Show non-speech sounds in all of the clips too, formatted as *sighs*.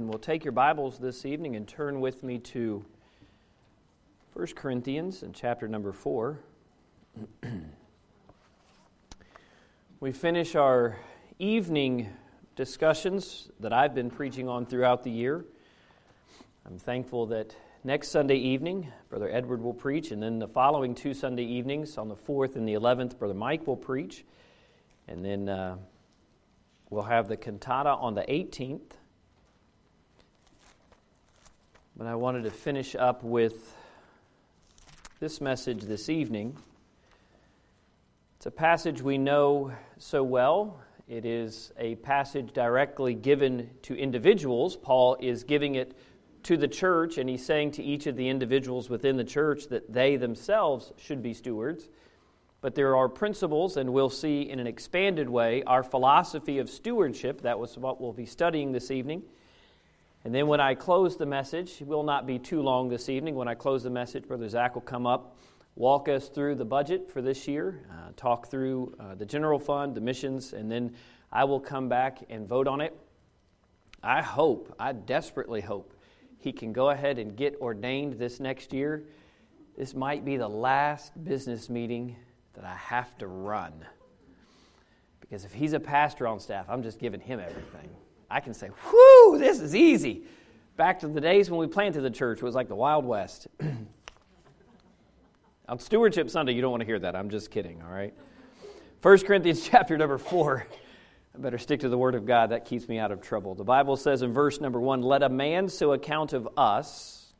Amen. We'll take your Bibles this evening and turn with me to 1 Corinthians in chapter number 4. *clears throat* we finish our evening discussions that I've been preaching on throughout the year. I'm thankful that next Sunday evening, Brother Edward will preach, and then the following two Sunday evenings, on the 4th and the 11th, Brother Mike will preach. And then uh, we'll have the cantata on the 18th. But I wanted to finish up with this message this evening. It's a passage we know so well. It is a passage directly given to individuals. Paul is giving it to the church, and he's saying to each of the individuals within the church that they themselves should be stewards. But there are principles, and we'll see in an expanded way our philosophy of stewardship. That was what we'll be studying this evening. And then when I close the message, it will not be too long this evening. When I close the message, Brother Zach will come up, walk us through the budget for this year, uh, talk through uh, the general fund, the missions, and then I will come back and vote on it. I hope, I desperately hope, he can go ahead and get ordained this next year. This might be the last business meeting that I have to run. Because if he's a pastor on staff, I'm just giving him everything. I can say, whew, this is easy. Back to the days when we planted the church, it was like the Wild West. *clears throat* On Stewardship Sunday, you don't want to hear that. I'm just kidding, all right? 1 Corinthians *laughs* chapter number 4. I better stick to the Word of God. That keeps me out of trouble. The Bible says in verse number 1 Let a man so account of us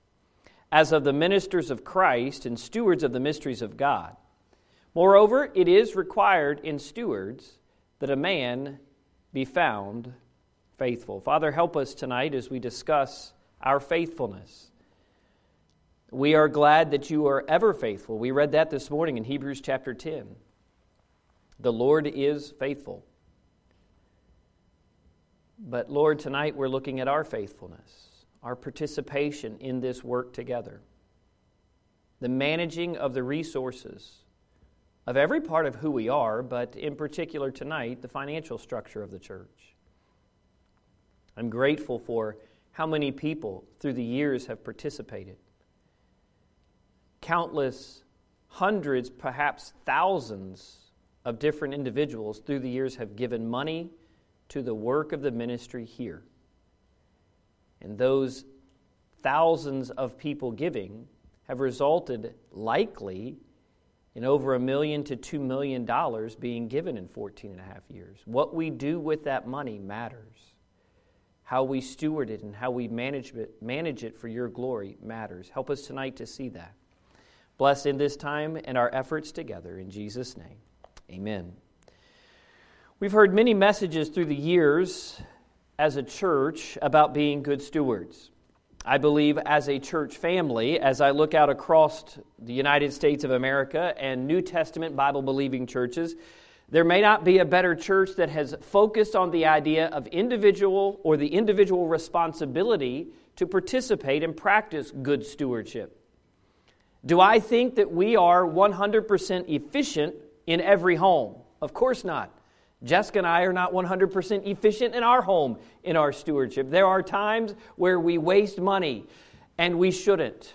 as of the ministers of Christ and stewards of the mysteries of God. Moreover, it is required in stewards that a man be found faithful. Father, help us tonight as we discuss our faithfulness. We are glad that you are ever faithful. We read that this morning in Hebrews chapter 10. The Lord is faithful. But Lord, tonight we're looking at our faithfulness, our participation in this work together, the managing of the resources of every part of who we are, but in particular tonight, the financial structure of the church. I'm grateful for how many people through the years have participated. Countless hundreds, perhaps thousands of different individuals through the years have given money to the work of the ministry here. And those thousands of people giving have resulted likely in over a million to two million dollars being given in 14 and a half years. What we do with that money matters how we steward it and how we manage it, manage it for your glory matters. Help us tonight to see that. Bless in this time and our efforts together. In Jesus' name, amen. We've heard many messages through the years as a church about being good stewards. I believe as a church family, as I look out across the United States of America and New Testament Bible believing churches, there may not be a better church that has focused on the idea of individual or the individual responsibility to participate and practice good stewardship. Do I think that we are 100% efficient in every home? Of course not. Jessica and I are not 100% efficient in our home in our stewardship. There are times where we waste money and we shouldn't.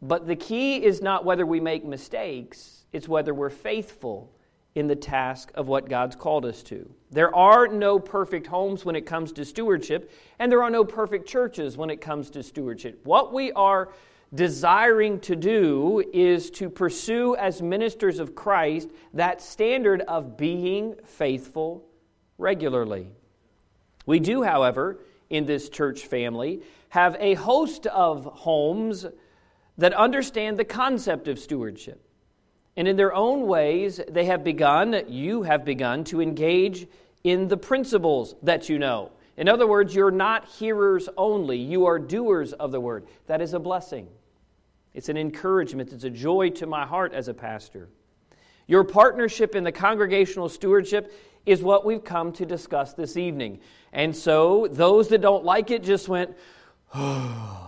But the key is not whether we make mistakes, it's whether we're faithful in the task of what God's called us to. There are no perfect homes when it comes to stewardship, and there are no perfect churches when it comes to stewardship. What we are desiring to do is to pursue, as ministers of Christ, that standard of being faithful regularly. We do, however, in this church family, have a host of homes that understand the concept of stewardship. And in their own ways, they have begun, you have begun, to engage in the principles that you know. In other words, you're not hearers only, you are doers of the word. That is a blessing. It's an encouragement, it's a joy to my heart as a pastor. Your partnership in the congregational stewardship is what we've come to discuss this evening. And so, those that don't like it just went, *sighs* oh.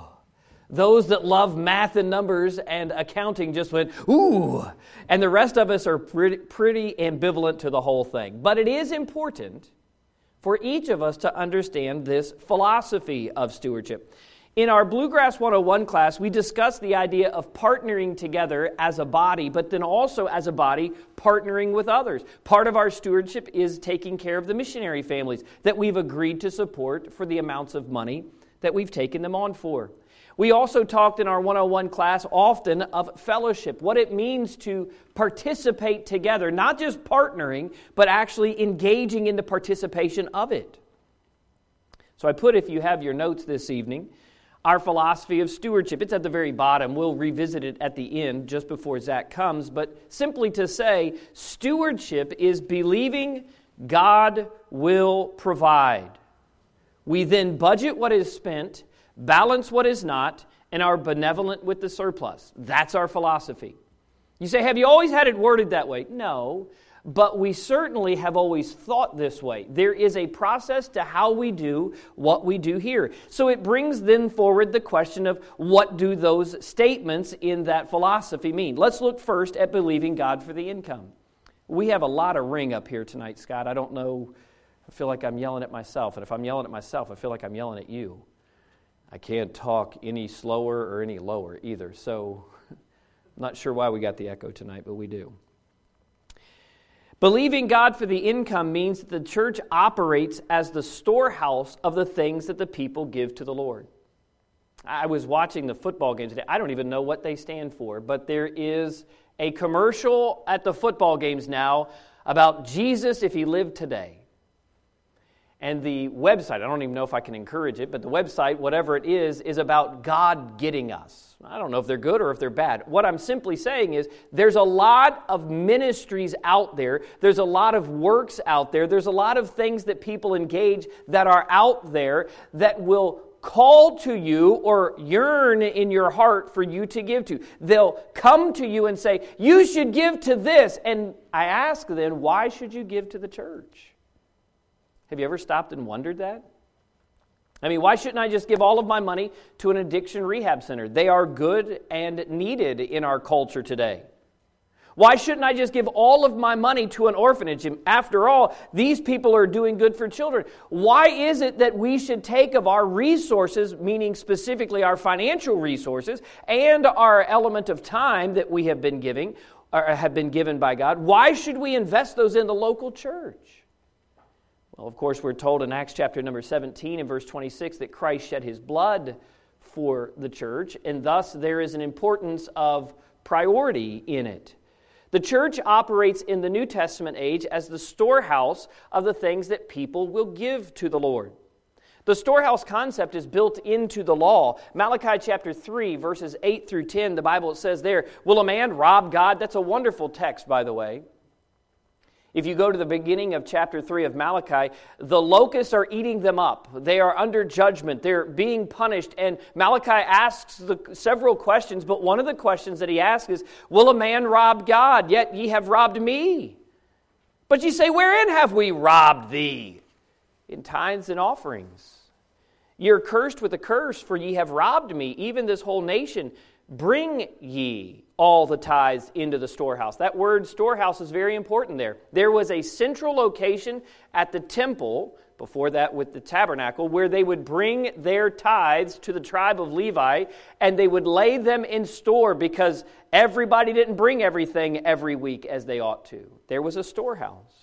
Those that love math and numbers and accounting just went, ooh. And the rest of us are pretty, ambivalent to the whole thing. But it is important for each of us to understand this philosophy of stewardship. In our Bluegrass 101 class, we discussed the idea of partnering together as a body, but then also as a body partnering with others. Part of our stewardship is taking care of the missionary families that we've agreed to support for the amounts of money that we've taken them on for. We also talked in our 101 class often of fellowship, what it means to participate together, not just partnering, but actually engaging in the participation of it. So I put, if you have your notes this evening, our philosophy of stewardship. It's at the very bottom. We'll revisit it at the end just before Zach comes. But simply to say, stewardship is believing God will provide. We then budget what is spent, balance what is not, and are benevolent with the surplus. That's our philosophy. You say, Have you always had it worded that way? No but we certainly have always thought this way. There is a process to how we do what we do here. So it brings then forward the question of what do those statements in that philosophy mean? Let's look first at believing God for the income. We have a lot of ring up here tonight, Scott. I don't know. I feel like I'm yelling at myself. And if I'm yelling at myself, I feel like I'm yelling at you. I can't talk any slower or any lower either. So I'm *laughs* not sure why we got the echo tonight, but we do. Believing God for the income means that the church operates as the storehouse of the things that the people give to the Lord. I was watching the football game today. I don't even know what they stand for, but there is a commercial at the football games now about Jesus if he lived today. And the website, I don't even know if I can encourage it, but the website, whatever it is, is about God getting us. I don't know if they're good or if they're bad. What I'm simply saying is there's a lot of ministries out there, there's a lot of works out there, there's a lot of things that people engage that are out there that will call to you or yearn in your heart for you to give to. They'll come to you and say, You should give to this. And I ask then, why should you give to the church? Have you ever stopped and wondered that? I mean, why shouldn't I just give all of my money to an addiction rehab center? They are good and needed in our culture today. Why shouldn't I just give all of my money to an orphanage? After all, these people are doing good for children. Why is it that we should take of our resources, meaning specifically our financial resources, and our element of time that we have been giving, or have been given by God? Why should we invest those in the local church? Of course, we're told in Acts chapter number 17 and verse 26 that Christ shed his blood for the church, and thus there is an importance of priority in it. The church operates in the New Testament age as the storehouse of the things that people will give to the Lord. The storehouse concept is built into the law. Malachi chapter 3, verses 8 through 10, the Bible says there, Will a man rob God? That's a wonderful text, by the way. If you go to the beginning of chapter 3 of Malachi, the locusts are eating them up. They are under judgment. They're being punished. And Malachi asks the, several questions, but one of the questions that he asks is Will a man rob God? Yet ye have robbed me. But ye say, Wherein have we robbed thee? In tithes and offerings. You're cursed with a curse, for ye have robbed me, even this whole nation. Bring ye all the tithes into the storehouse. That word storehouse is very important there. There was a central location at the temple, before that with the tabernacle, where they would bring their tithes to the tribe of Levi and they would lay them in store because everybody didn't bring everything every week as they ought to. There was a storehouse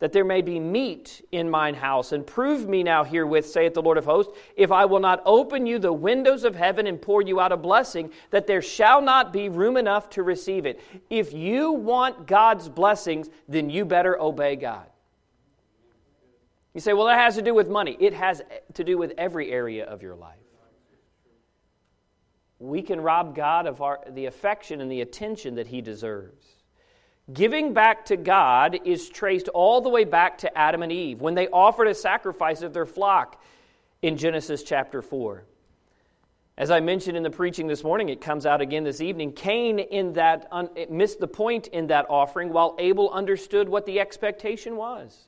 that there may be meat in mine house. And prove me now herewith, saith the Lord of hosts, if I will not open you the windows of heaven and pour you out a blessing, that there shall not be room enough to receive it. If you want God's blessings, then you better obey God. You say, well, that has to do with money. It has to do with every area of your life. We can rob God of our, the affection and the attention that He deserves. Giving back to God is traced all the way back to Adam and Eve when they offered a sacrifice of their flock in Genesis chapter 4. As I mentioned in the preaching this morning, it comes out again this evening. Cain in that un, missed the point in that offering while Abel understood what the expectation was.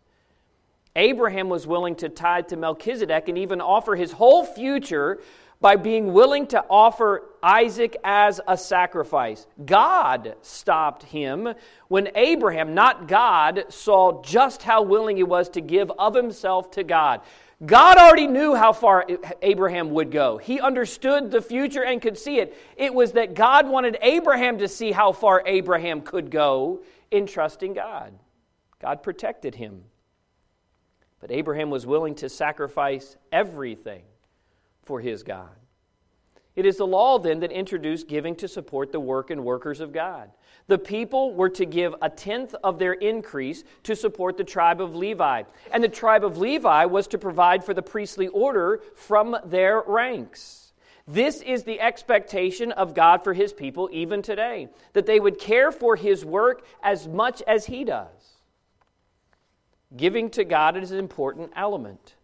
Abraham was willing to tithe to Melchizedek and even offer his whole future by being willing to offer Isaac as a sacrifice. God stopped him when Abraham, not God, saw just how willing he was to give of himself to God. God already knew how far Abraham would go. He understood the future and could see it. It was that God wanted Abraham to see how far Abraham could go in trusting God. God protected him. But Abraham was willing to sacrifice everything for his God. It is the law then that introduced giving to support the work and workers of God. The people were to give a tenth of their increase to support the tribe of Levi. And the tribe of Levi was to provide for the priestly order from their ranks. This is the expectation of God for his people even today, that they would care for his work as much as he does. Giving to God is an important element.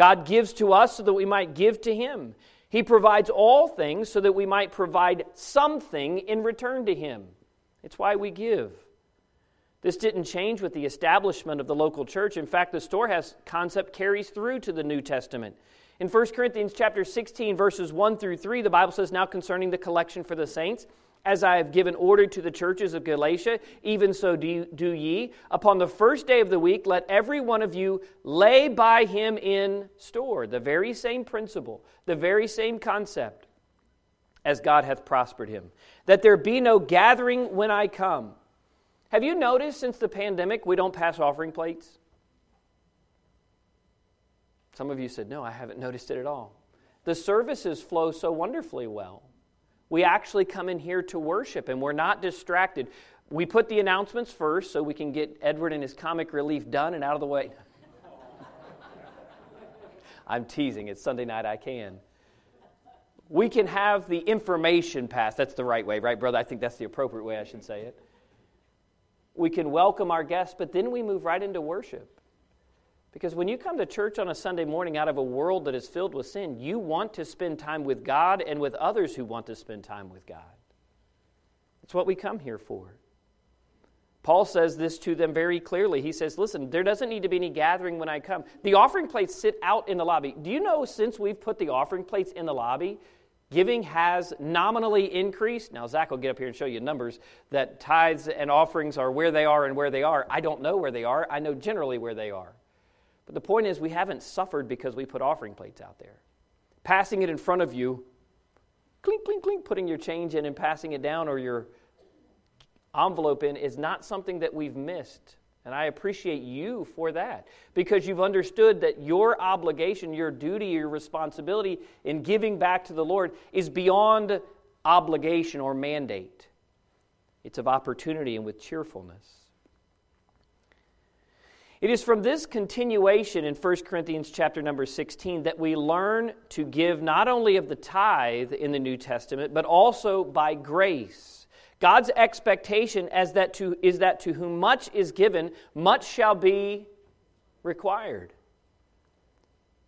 God gives to us so that we might give to him. He provides all things so that we might provide something in return to Him. It's why we give. This didn't change with the establishment of the local church. In fact, the storehouse concept carries through to the New Testament. In 1 Corinthians chapter 16 verses 1 through 3, the Bible says now concerning the collection for the saints, as I have given order to the churches of Galatia, even so do, do ye. Upon the first day of the week, let every one of you lay by him in store. The very same principle, the very same concept, as God hath prospered him. That there be no gathering when I come. Have you noticed since the pandemic we don't pass offering plates? Some of you said, No, I haven't noticed it at all. The services flow so wonderfully well. We actually come in here to worship and we're not distracted. We put the announcements first so we can get Edward and his comic relief done and out of the way. *laughs* I'm teasing. It's Sunday night. I can. We can have the information pass. That's the right way, right, brother? I think that's the appropriate way I should say it. We can welcome our guests, but then we move right into worship. Because when you come to church on a Sunday morning out of a world that is filled with sin, you want to spend time with God and with others who want to spend time with God. It's what we come here for. Paul says this to them very clearly. He says, Listen, there doesn't need to be any gathering when I come. The offering plates sit out in the lobby. Do you know since we've put the offering plates in the lobby, giving has nominally increased? Now, Zach will get up here and show you numbers that tithes and offerings are where they are and where they are. I don't know where they are, I know generally where they are. But the point is, we haven't suffered because we put offering plates out there. Passing it in front of you, clink, clink, clink, putting your change in and passing it down or your envelope in is not something that we've missed. And I appreciate you for that because you've understood that your obligation, your duty, your responsibility in giving back to the Lord is beyond obligation or mandate. It's of opportunity and with cheerfulness. It is from this continuation in 1 Corinthians chapter number 16 that we learn to give not only of the tithe in the New Testament, but also by grace. God's expectation is that to, is that to whom much is given, much shall be required.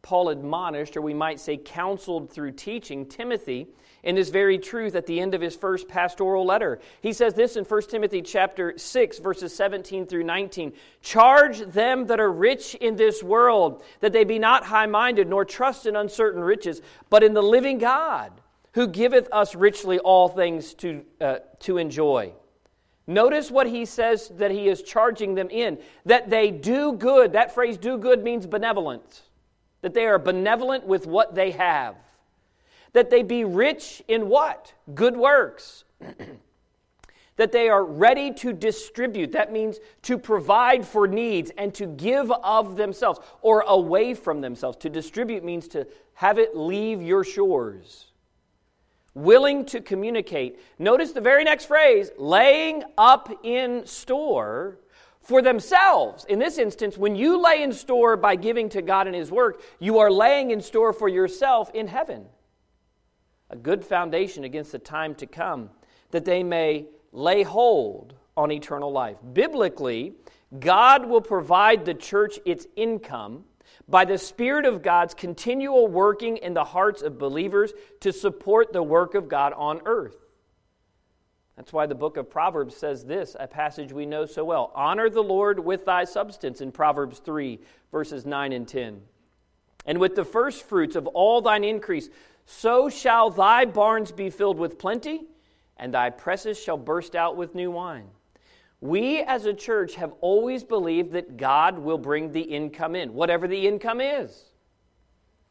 Paul admonished, or we might say counseled through teaching, Timothy in this very truth at the end of his first pastoral letter. He says this in 1 Timothy chapter 6 verses 17 through 19, "Charge them that are rich in this world that they be not high-minded nor trust in uncertain riches, but in the living God, who giveth us richly all things to uh, to enjoy." Notice what he says that he is charging them in that they do good. That phrase do good means benevolent. That they are benevolent with what they have that they be rich in what? Good works. *clears throat* that they are ready to distribute. That means to provide for needs and to give of themselves or away from themselves. To distribute means to have it leave your shores. Willing to communicate. Notice the very next phrase laying up in store for themselves. In this instance, when you lay in store by giving to God and His work, you are laying in store for yourself in heaven a good foundation against the time to come, that they may lay hold on eternal life. Biblically, God will provide the church its income by the Spirit of God's continual working in the hearts of believers to support the work of God on earth. That's why the book of Proverbs says this, a passage we know so well Honor the Lord with thy substance in Proverbs 3, verses 9 and 10. And with the first fruits of all thine increase, so shall thy barns be filled with plenty, and thy presses shall burst out with new wine. We as a church have always believed that God will bring the income in, whatever the income is.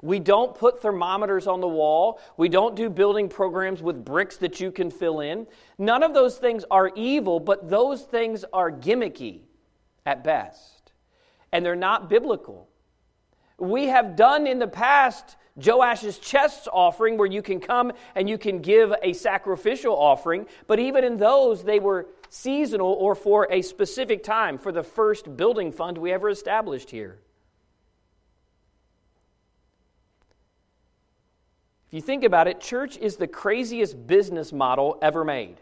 We don't put thermometers on the wall. We don't do building programs with bricks that you can fill in. None of those things are evil, but those things are gimmicky at best. And they're not biblical. We have done in the past Joash's chest offering, where you can come and you can give a sacrificial offering, but even in those, they were seasonal or for a specific time, for the first building fund we ever established here. If you think about it, church is the craziest business model ever made.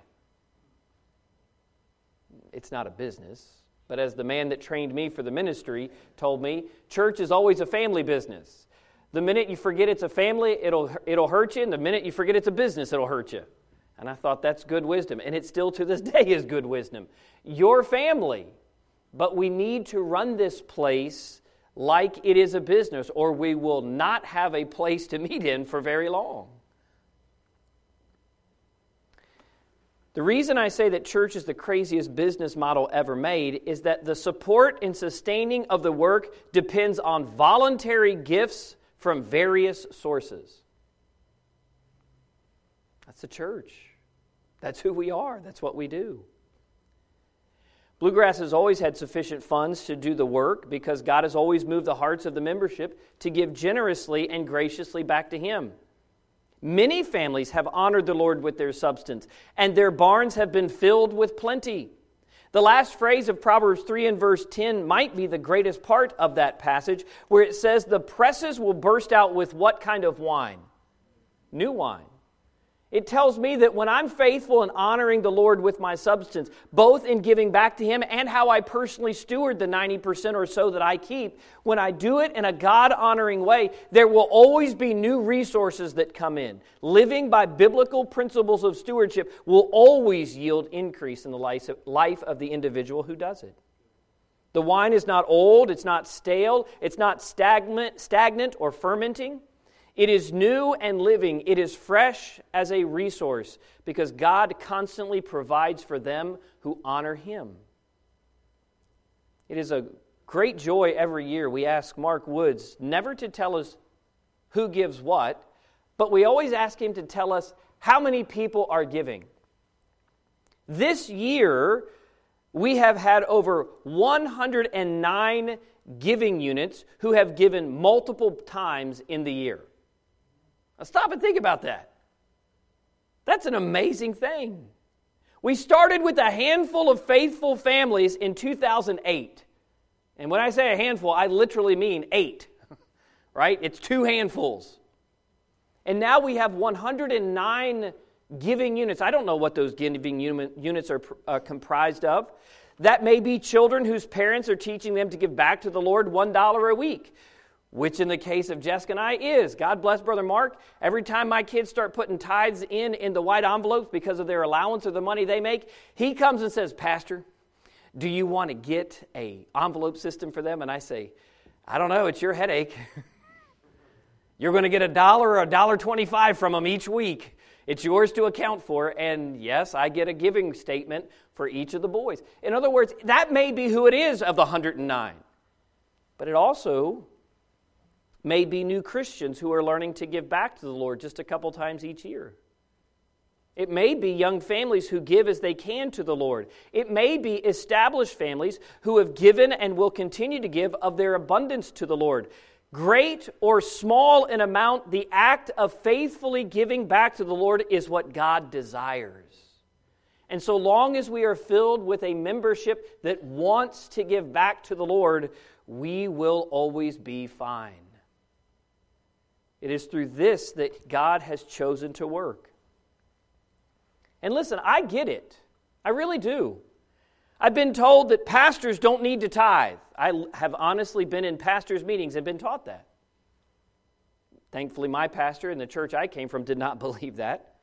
It's not a business, but as the man that trained me for the ministry told me, church is always a family business. The minute you forget it's a family, it'll, it'll hurt you, and the minute you forget it's a business, it'll hurt you. And I thought that's good wisdom, and it still to this *laughs* day is good wisdom. Your family, but we need to run this place like it is a business, or we will not have a place to meet in for very long. The reason I say that church is the craziest business model ever made is that the support and sustaining of the work depends on voluntary gifts from various sources. That's the church. That's who we are. That's what we do. Bluegrass has always had sufficient funds to do the work because God has always moved the hearts of the membership to give generously and graciously back to Him. Many families have honored the Lord with their substance, and their barns have been filled with plenty. The last phrase of Proverbs 3 and verse 10 might be the greatest part of that passage, where it says, The presses will burst out with what kind of wine? New wine. It tells me that when I'm faithful in honoring the Lord with my substance, both in giving back to Him and how I personally steward the 90% or so that I keep, when I do it in a God honoring way, there will always be new resources that come in. Living by biblical principles of stewardship will always yield increase in the life of the individual who does it. The wine is not old, it's not stale, it's not stagnant, stagnant or fermenting. It is new and living. It is fresh as a resource because God constantly provides for them who honor Him. It is a great joy every year. We ask Mark Woods never to tell us who gives what, but we always ask him to tell us how many people are giving. This year, we have had over 109 giving units who have given multiple times in the year. Now, stop and think about that. That's an amazing thing. We started with a handful of faithful families in 2008. And when I say a handful, I literally mean eight, *laughs* right? It's two handfuls. And now we have 109 giving units. I don't know what those giving units are uh, comprised of. That may be children whose parents are teaching them to give back to the Lord $1 a week which in the case of Jessica and I is. God bless Brother Mark. Every time my kids start putting tithes in in the white envelopes because of their allowance or the money they make, he comes and says, Pastor, do you want to get a envelope system for them? And I say, I don't know, it's your headache. *laughs* You're going to get a dollar or a dollar twenty-five from them each week. It's yours to account for. And yes, I get a giving statement for each of the boys. In other words, that may be who it is of the 109. But it also may be new Christians who are learning to give back to the Lord just a couple times each year. It may be young families who give as they can to the Lord. It may be established families who have given and will continue to give of their abundance to the Lord. Great or small in amount, the act of faithfully giving back to the Lord is what God desires. And so long as we are filled with a membership that wants to give back to the Lord, we will always be fine. It is through this that God has chosen to work. And listen, I get it. I really do. I've been told that pastors don't need to tithe. I have honestly been in pastors' meetings and been taught that. Thankfully, my pastor in the church I came from did not *laughs* believe that.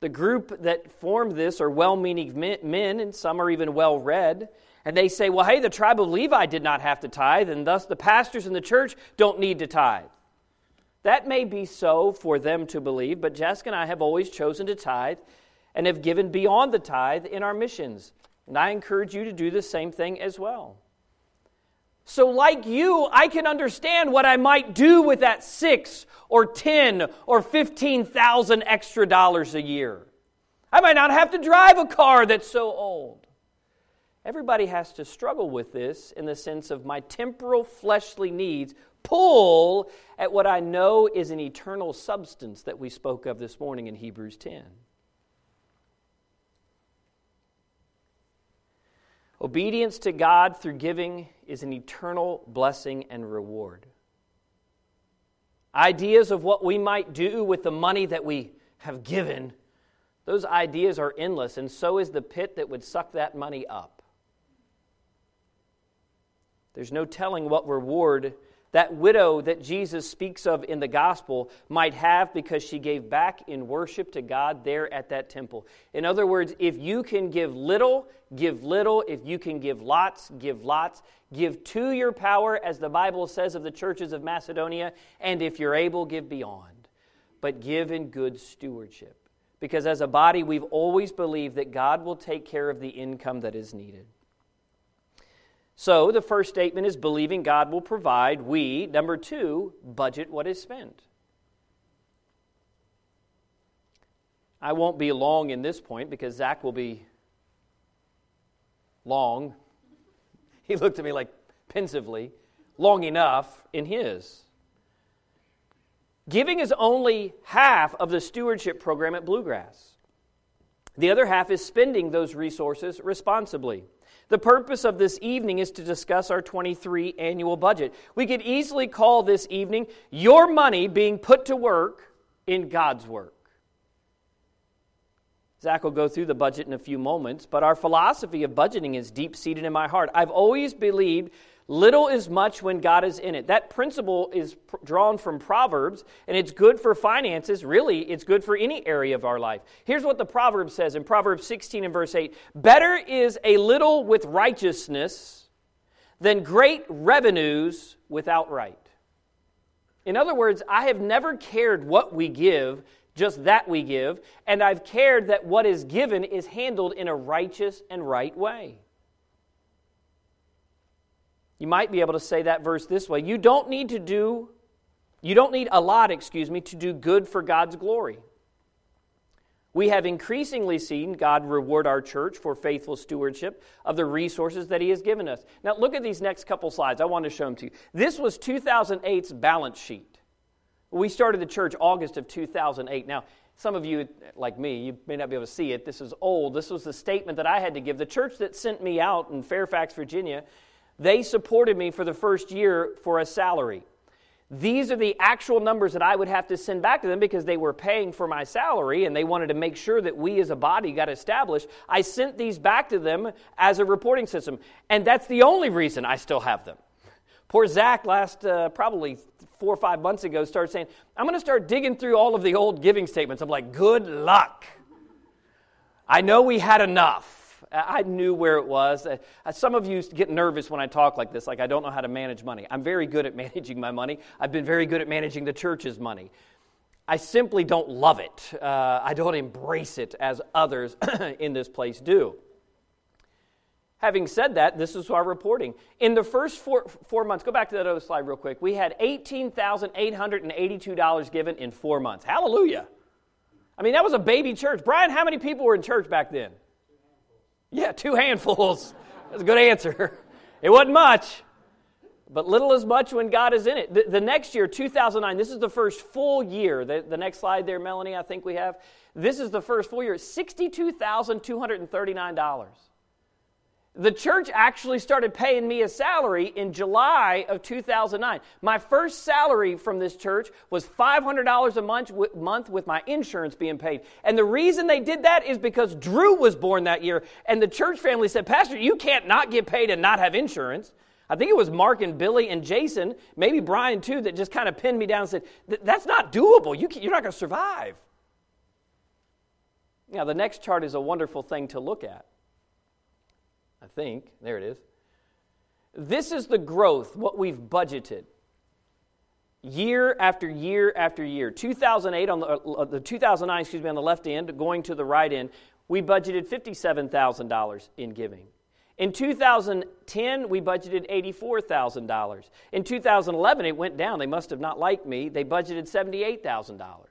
The group that formed this are well meaning men, and some are even well read. And they say, well, hey, the tribe of Levi did not have to tithe, and thus the pastors in the church don't need to tithe. That may be so for them to believe, but Jessica and I have always chosen to tithe and have given beyond the tithe in our missions. And I encourage you to do the same thing as well. So, like you, I can understand what I might do with that six or ten or fifteen thousand extra dollars a year. I might not have to drive a car that's so old. Everybody has to struggle with this in the sense of my temporal fleshly needs pull at what I know is an eternal substance that we spoke of this morning in Hebrews 10. Obedience to God through giving is an eternal blessing and reward. Ideas of what we might do with the money that we have given, those ideas are endless, and so is the pit that would suck that money up. There's no telling what reward that widow that Jesus speaks of in the gospel might have because she gave back in worship to God there at that temple. In other words, if you can give little, give little. If you can give lots, give lots. Give to your power, as the Bible says of the churches of Macedonia, and if you're able, give beyond. But give in good stewardship. Because as a body, we've always believed that God will take care of the income that is needed. So the first statement is believing God will provide. We, number two, budget what is spent. I won't be long in this point because Zach will be long. *laughs* He looked at me like pensively, long enough in his. Giving is only half of the stewardship program at Bluegrass. The other half is spending those resources responsibly. The purpose of this evening is to discuss our 23 annual budget. We could easily call this evening Your Money Being Put to Work in God's Work. Zach will go through the budget in a few moments, but our philosophy of budgeting is deep seated in my heart. I've always believed Little is much when God is in it. That principle is pr- drawn from Proverbs, and it's good for finances. Really, it's good for any area of our life. Here's what the Proverb says in Proverbs 16 and verse 8 Better is a little with righteousness than great revenues without right. In other words, I have never cared what we give, just that we give, and I've cared that what is given is handled in a righteous and right way. You might be able to say that verse this way You don't need to do, you don't need a lot, excuse me, to do good for God's glory. We have increasingly seen God reward our church for faithful stewardship of the resources that He has given us. Now, look at these next couple slides. I want to show them to you. This was 2008's balance sheet. We started the church August of 2008. Now, some of you, like me, you may not be able to see it. This is old. This was the statement that I had to give. The church that sent me out in Fairfax, Virginia, they supported me for the first year for a salary. These are the actual numbers that I would have to send back to them because they were paying for my salary and they wanted to make sure that we as a body got established. I sent these back to them as a reporting system. And that's the only reason I still have them. Poor Zach, last uh, probably four or five months ago, started saying, I'm going to start digging through all of the old giving statements. I'm like, good luck. I know we had enough. I knew where it was. Uh, some of you get nervous when I talk like this, like I don't know how to manage money. I'm very good at *laughs* managing my money. I've been very good at managing the church's money. I simply don't love it. Uh, I don't embrace it as others *clears throat* in this place do. Having said that, this is our reporting. In the first four, four months, go back to that other slide real quick. We had $18,882 given in four months. Hallelujah. I mean, that was a baby church. Brian, how many people were in church back then? Yeah, two handfuls. That's a good answer. *laughs* It wasn't much, but little is much when God is in it. The, the next year, 2009, this is the first full year. The, the next slide there, Melanie, I think we have. This is the first full year. $62,239 the church actually started paying me a salary in July of 2009. My first salary from this church was $500 a month, month with my insurance being paid. And the reason they did that is because Drew was born that year. And the church family said, Pastor, you can't not get paid and not have insurance. I think it was Mark and Billy and Jason, maybe Brian too, that just kind of pinned me down and said, That's not doable. You you're not going to survive. Now, the next chart is a wonderful thing to look at. I think. There it is. This is the growth, what we've budgeted. year after year after year. 2008 on the, uh, the 2009, excuse me, on the left end, going to the right end, we budgeted $57,000 in giving. In 2010, we budgeted $84,000. In 2011, it went down. They must have not liked me. They budgeted $78,000.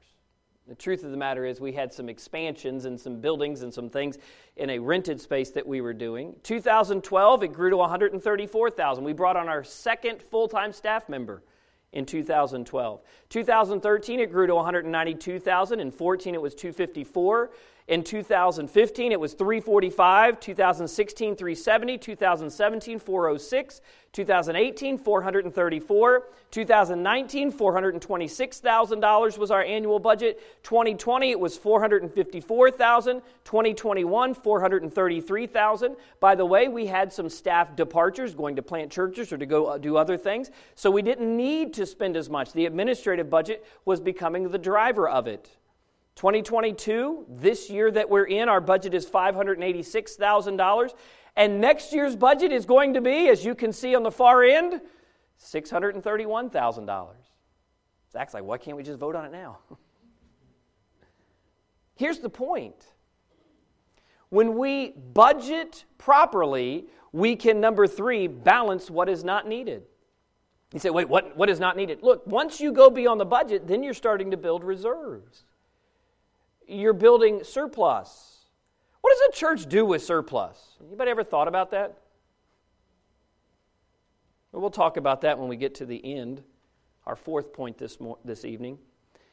The truth of the matter is, we had some expansions and some buildings and some things in a rented space that we were doing. 2012, it grew to 134,000. We brought on our second full-time staff member in 2012. 2013, it grew to 192,000. In 14, it was 254. In 2015, it was 345, 2016, 370, 2017, 406, 2018, 434, 2019, $426,000 was our annual budget. 2020, it was 454,000, 2021, 433,000. By the way, we had some staff departures going to plant churches or to go uh, do other things, so we didn't need to spend as much. The administrative budget was becoming the driver of it. 2022, this year that we're in, our budget is $586,000. And next year's budget is going to be, as you can see on the far end, $631,000. Zach's like, why can't we just vote on it now? *laughs* Here's the point when we budget properly, we can, number three, balance what is not needed. You say, wait, what, what is not needed? Look, once you go beyond the budget, then you're starting to build reserves you're building surplus. What does a church do with surplus? Anybody ever thought about that? Well, we'll talk about that when we get to the end, our fourth point this, mo- this evening.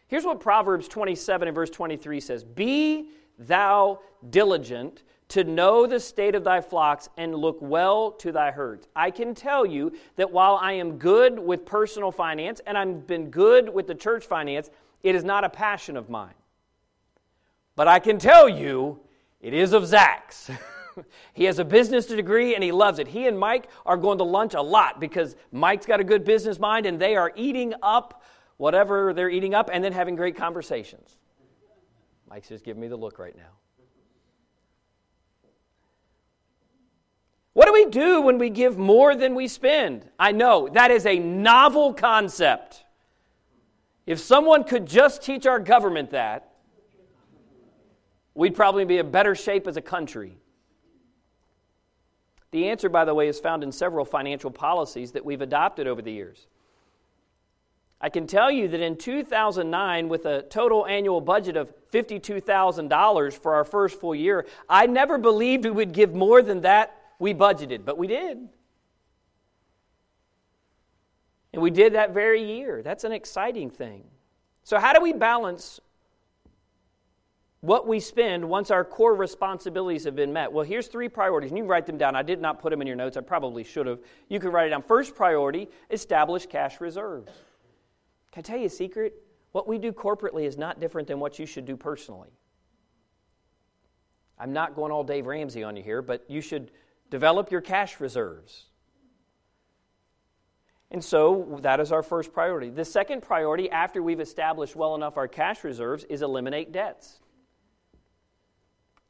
Here's what Proverbs 27 and verse 23 says Be thou diligent to know the state of thy flocks and look well to thy herds. I can tell you that while I am good with personal finance and I've been good with the church finance, it is not a passion of mine. But I can tell you, it is of Zach's. *laughs* he has a business degree and he loves it. He and Mike are going to lunch a lot because Mike's got a good business mind and they are eating up whatever they're eating up and then having great conversations. Mike's just giving me the look right now. What do we do when we give more than we spend? I know that is a novel concept. If someone could just teach our government that, we'd probably be in better shape as a country. The answer, by the way, is found in several financial policies that we've adopted over the years. I can tell you that in 2009, with a total annual budget of $52,000 for our first full year, I never believed we would give more than that we budgeted, but we did. And we did that very year. That's an exciting thing. So, how do we balance what we spend once our core responsibilities have been met. Well, here's three priorities. And you write them down. I did not put them in your notes. I probably should have. You can write it down. First priority establish cash reserves. Can I tell you a secret? What we do corporately is not different than what you should do personally. I'm not going all Dave Ramsey on you here, but you should develop your cash reserves. And so that is our first priority. The second priority, after we've established well enough our cash reserves, is eliminate debts.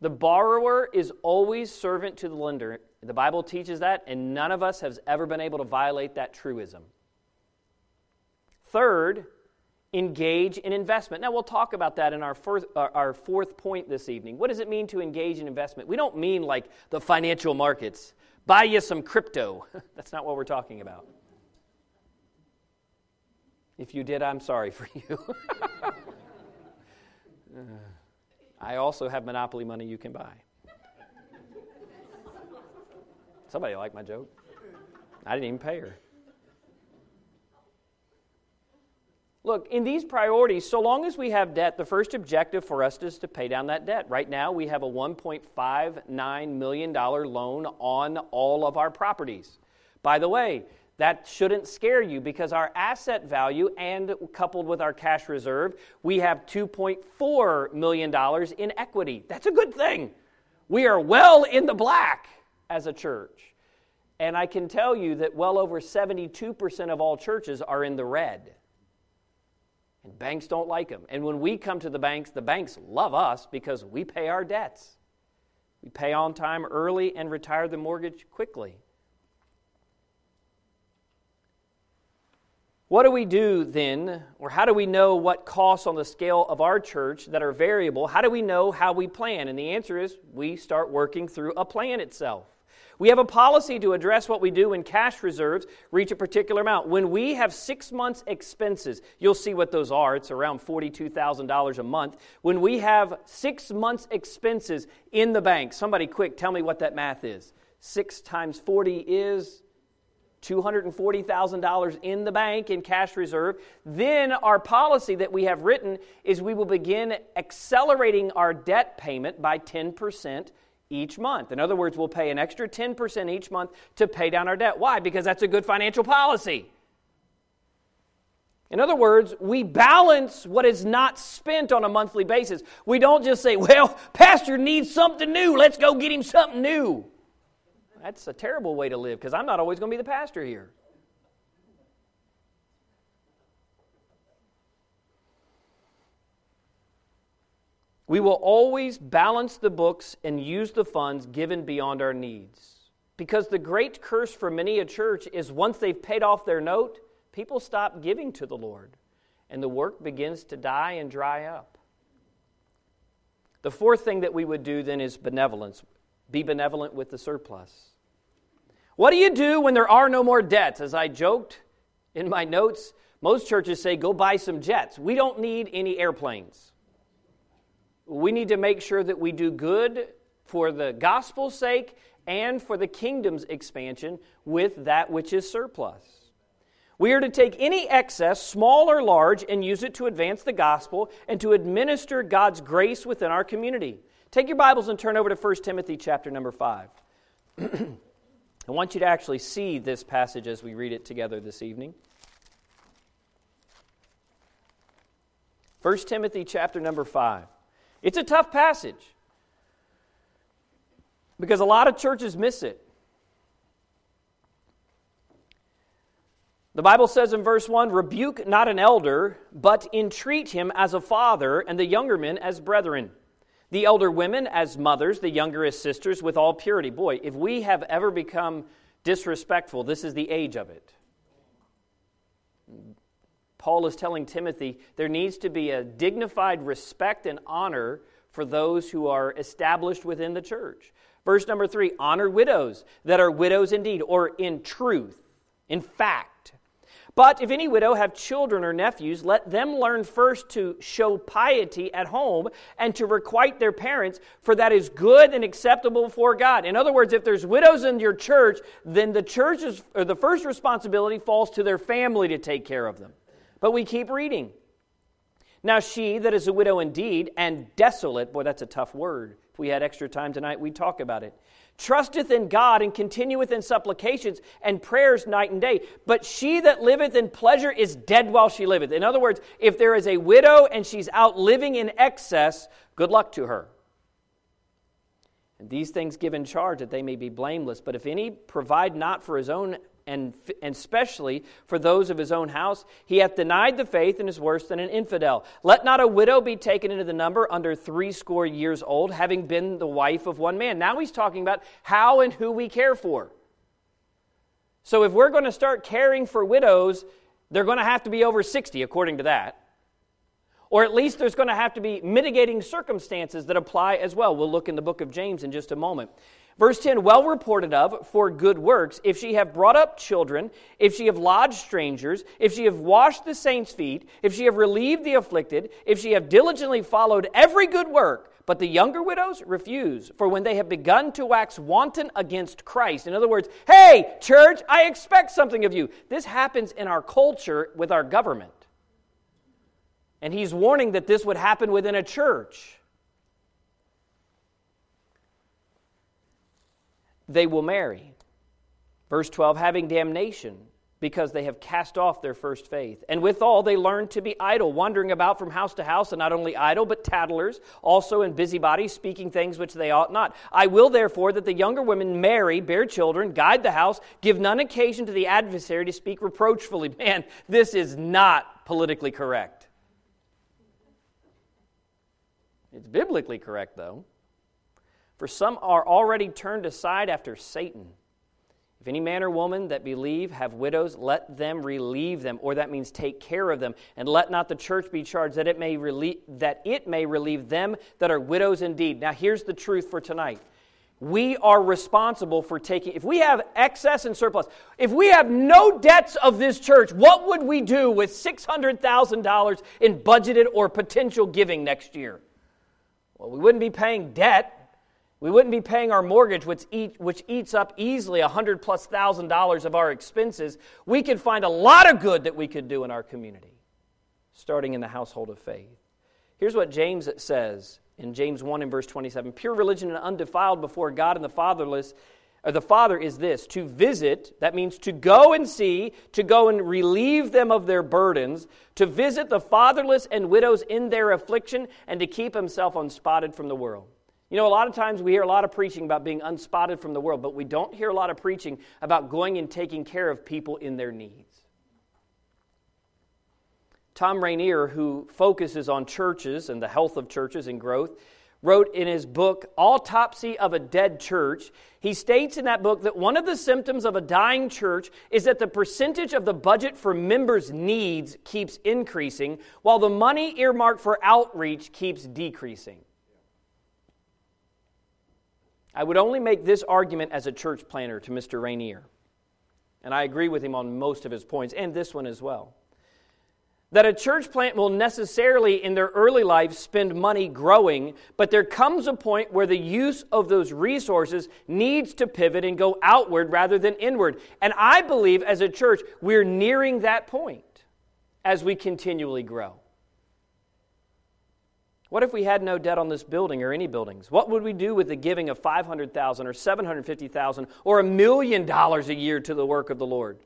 The borrower is always servant to the lender. The Bible teaches that, and none of us has ever been able to violate that truism. Third, engage in investment. Now, we'll talk about that in our fourth, uh, our fourth point this evening. What does it mean to engage in investment? We don't mean like the financial markets, buy you some crypto. *laughs* That's not what we're talking about. If you did, I'm sorry for you. *laughs* I also have monopoly money you can buy. Somebody liked my joke. I didn't even pay her. Look, in these priorities, so long as we have debt, the first objective for us is to pay down that debt. Right now, we have a $1.59 million loan on all of our properties. By the way, that shouldn't scare you because our asset value and coupled with our cash reserve, we have $2.4 million in equity. That's a good thing. We are well in the black as a church. And I can tell you that well over 72% of all churches are in the red. And banks don't like them. And when we come to the banks, the banks love us because we pay our debts. We pay on time early and retire the mortgage quickly. What do we do then, or how do we know what costs on the scale of our church that are variable? How do we know how we plan? And the answer is we start working through a plan itself. We have a policy to address what we do when cash reserves reach a particular amount. When we have six months' expenses, you'll see what those are. It's around $42,000 a month. When we have six months' expenses in the bank, somebody quick, tell me what that math is. Six times 40 is $240,000 in the bank in cash reserve. Then our policy that we have written is we will begin accelerating our debt payment by 10% each month. In other words, we'll pay an extra 10% each month to pay down our debt. Why? Because that's a good financial policy. In other words, we balance what is not spent on a monthly basis. We don't just say, well, *laughs* Pastor needs something new. Let's go get him something new. That's a terrible way to live because I'm not always going to be the pastor here. We will always balance the books and use the funds given beyond our needs. Because the great curse for many a church is once they've paid off their note, people stop giving to the Lord, and the work begins to die and dry up. The fourth thing that we would do then is benevolence. Be benevolent with the surplus. What do you do when there are no more debts? As I joked in my notes, most churches say, go buy some jets. We don't need any airplanes. We need to make sure that we do good for the gospel's sake and for the kingdom's expansion with that which is surplus. We are to take any excess, small or large, and use it to advance the gospel and to administer God's grace within our community. Take your Bibles and turn over to 1 Timothy chapter number 5. *clears throat* I want you to actually see this passage as we read it together this evening. 1 Timothy chapter number 5. It's a tough passage because a lot of churches miss it. The Bible says in verse 1 Rebuke not an elder, but entreat him as a father, and the younger men as brethren the elder women as mothers, the younger as sisters, with all purity. Boy, if we have ever become disrespectful, this is the age of it. Paul is telling Timothy there needs to be a dignified respect and honor for those who are established within the church. Verse number three honor widows that are widows indeed, or in truth, in fact. But if any widow have children or nephews, let them learn first to show piety at home and to requite their parents, for that is good and acceptable before God. In other words, if there's widows in your church, then the church's or the first responsibility falls to their family to take care of them. But we keep reading. Now she that is a widow indeed and desolate, boy, that's a tough word. If we had extra time tonight, we'd talk about it trusteth in God and continueth in supplications and prayers night and day. But she that liveth in pleasure is dead while she liveth. In other words, if there is a widow and she's out living in excess, good luck to her. And these things give in charge that they may be blameless. But if any provide not for his own and, and especially for those of his own house. He hath denied the faith and is worse than an infidel. Let not a widow be taken into the number under threescore years old, having been the wife of one man. Now he's talking about how and who we care for. So if we're going to start caring for widows, they're going to have to be over 60, according to that. Or at least there's going to have to be mitigating circumstances that apply as well. We'll look in the book of James in just a moment. Verse 10 Well reported of for good works, if she have brought up children, if she have lodged strangers, if she have washed the saints' feet, if she have relieved the afflicted, if she have diligently followed every good work. But the younger widows refuse, for when they have begun to wax wanton against Christ, in other words, hey, church, I expect something of you. This happens in our culture with our government. And he's warning that this would happen within a church. they will marry. Verse 12, having damnation because they have cast off their first faith. And withal, they learn to be idle, wandering about from house to house, and not only idle, but tattlers, also in busybodies, speaking things which they ought not. I will therefore that the younger women marry, bear children, guide the house, give none occasion to the adversary to speak reproachfully. Man, this is not politically correct. It's biblically correct, though. For some are already turned aside after Satan. If any man or woman that believe have widows, let them relieve them, or that means take care of them, and let not the church be charged that it may relieve, that it may relieve them that are widows indeed. Now here's the truth for tonight. We are responsible for taking, if we have excess and surplus, if we have no debts of this church, what would we do with $600,000 in budgeted or potential giving next year? Well, we wouldn't be paying debt. We wouldn't be paying our mortgage, which, eat, which eats up easily a hundred plus thousand dollars of our expenses. We could find a lot of good that we could do in our community, starting in the household of faith. Here's what James says in James 1 and verse 27 Pure religion and undefiled before God and the fatherless. Or the Father is this to visit, that means to go and see, to go and relieve them of their burdens, to visit the fatherless and widows in their affliction, and to keep himself unspotted from the world. You know, a lot of times we hear a lot of preaching about being unspotted from the world, but we don't hear a lot of preaching about going and taking care of people in their needs. Thom Rainer, who focuses on churches and the health of churches and growth, wrote in his book, Autopsy of a Dead Church, he states in that book that one of the symptoms of a dying church is that the percentage of the budget for members' needs keeps increasing, while the money earmarked for outreach keeps decreasing. I would only make this argument as a church planner to Mr. Rainer, And I agree with him on most of his points, and this one as well. That a church plant will necessarily, in their early life, spend money growing, but there comes a point where the use of those resources needs to pivot and go outward rather than inward. And I believe as a church, we're nearing that point as we continually grow. What if we had no debt on this building or any buildings? What would we do with the giving of 500,000 or 750,000 or a million dollars a year to the work of the Lord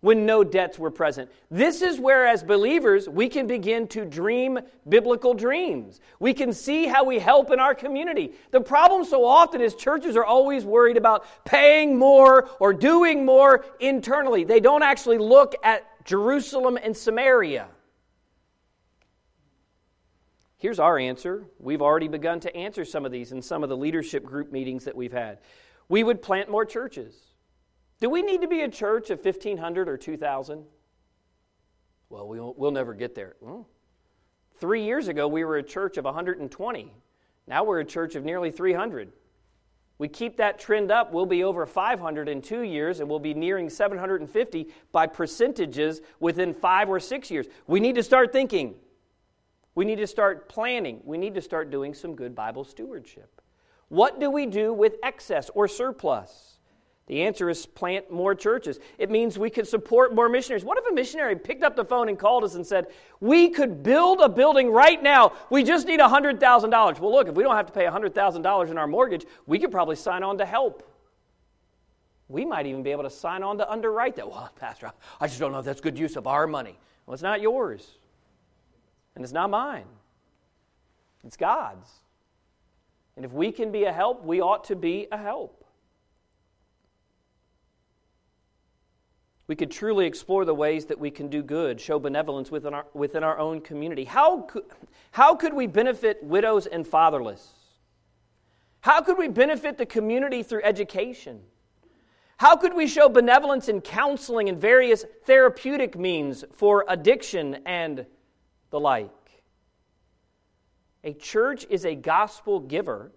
when no debts were present? This is where as believers we can begin to dream biblical dreams. We can see how we help in our community. The problem so often is churches are always worried about paying more or doing more internally. They don't actually look at Jerusalem and Samaria. Here's our answer. We've already begun to answer some of these in some of the leadership group meetings that we've had. We would plant more churches. Do we need to be a church of 1,500 or 2,000? Well, we'll, we'll never get there. Well, three years ago, we were a church of 120. Now we're a church of nearly 300. We keep that trend up, we'll be over 500 in two years, and we'll be nearing 750 by percentages within five or six years. We need to start thinking we need to start planning. We need to start doing some good Bible stewardship. What do we do with excess or surplus? The answer is plant more churches. It means we could support more missionaries. What if a missionary picked up the phone and called us and said, We could build a building right now. We just need $100,000. Well, look, if we don't have to pay $100,000 in our mortgage, we could probably sign on to help. We might even be able to sign on to underwrite that. Well, *laughs* Pastor, I just don't know if that's good use of our money. Well, it's not yours. And it's not mine, it's God's. And if we can be a help, we ought to be a help. We could truly explore the ways that we can do good, show benevolence within our, within our own community. How could, how could we benefit widows and fatherless? How could we benefit the community through education? How could we show benevolence in counseling and various therapeutic means for addiction and the like. A church is a gospel giver,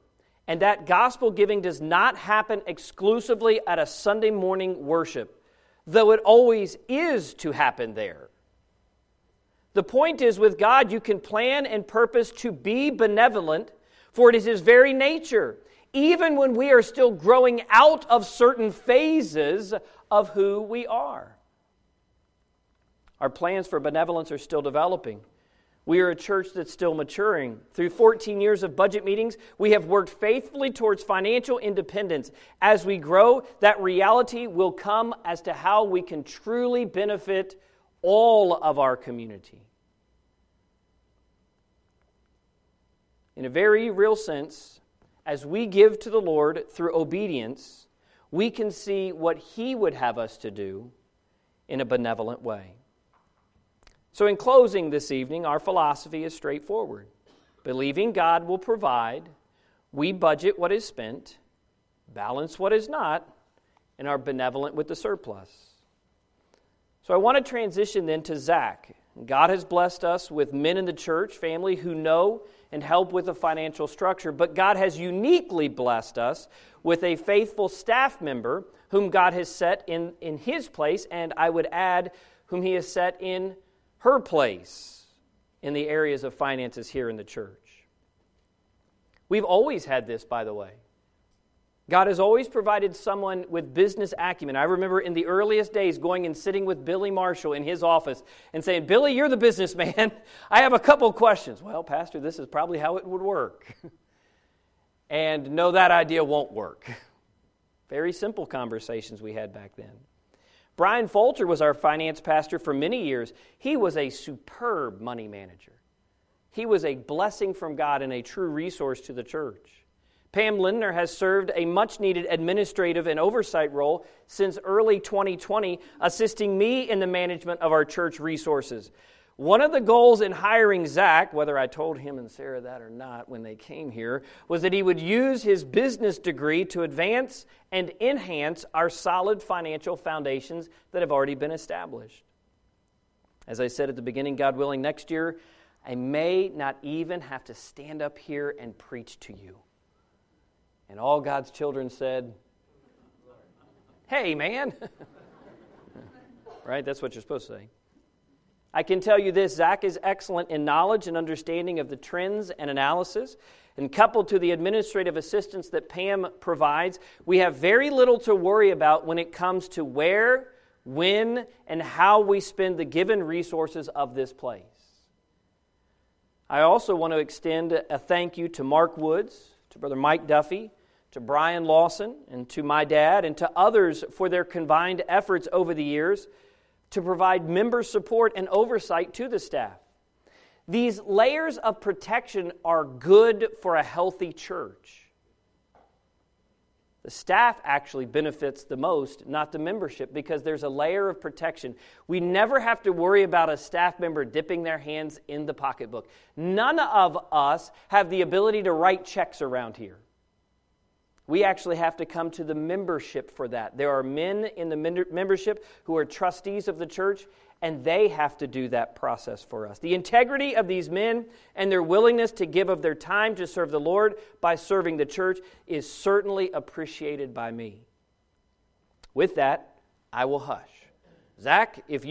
and that gospel giving does not happen exclusively at a Sunday morning worship, though it always is to happen there. The point is, with God, you can plan and purpose to be benevolent, for it is His very nature, even when we are still growing out of certain phases of who we are. Our plans for benevolence are still developing. We are a church that's still maturing. Through 14 years of budget meetings, we have worked faithfully towards financial independence. As we grow, that reality will come as to how we can truly benefit all of our community. In a very real sense, as we give to the Lord through obedience, we can see what He would have us to do in a benevolent way. So, in closing this evening, our philosophy is straightforward believing God will provide, we budget what is spent, balance what is not, and are benevolent with the surplus. So I want to transition then to Zach. God has blessed us with men in the church family who know and help with the financial structure, but God has uniquely blessed us with a faithful staff member whom God has set in, in his place, and I would add, whom he has set in her place in the areas of finances here in the church. We've always had this, by the way. God has always provided someone with business acumen. I remember in the earliest days going and sitting with Billy Marshall in his office and saying, Billy, you're the businessman. *laughs* I have a couple questions. Well, Pastor, this is probably how it would work. *laughs* and no, that idea won't work. *laughs* Very simple conversations we had back then. Brian Folter was our finance pastor for many years. He was a superb money manager. He was a blessing from God and a true resource to the church. Pam Lindner has served a much needed administrative and oversight role since early 2020, assisting me in the management of our church resources. One of the goals in hiring Zach, whether I told him and Sarah that or not when they came here, was that he would use his business degree to advance and enhance our solid financial foundations that have already been established. As I said at the beginning, God willing, next year, I may not even have to stand up here and preach to you. And all God's children said, Hey, man. *laughs* right? That's what you're supposed to say. I can tell you this Zach is excellent in knowledge and understanding of the trends and analysis. And coupled to the administrative assistance that Pam provides, we have very little to worry about when it comes to where, when, and how we spend the given resources of this place. I also want to extend a thank you to Mark Woods, to Brother Mike Duffy, to Brian Lawson, and to my dad, and to others for their combined efforts over the years to provide member support and oversight to the staff. These layers of protection are good for a healthy church. The staff actually benefits the most, not the membership, because there's a layer of protection. We never have to worry about a staff member dipping their hands in the pocketbook. None of us have the ability to write checks around here. We actually have to come to the membership for that. There are men in the membership who are trustees of the church, and they have to do that process for us. The integrity of these men and their willingness to give of their time to serve the Lord by serving the church is certainly appreciated by me. With that, I will hush. Zach, if you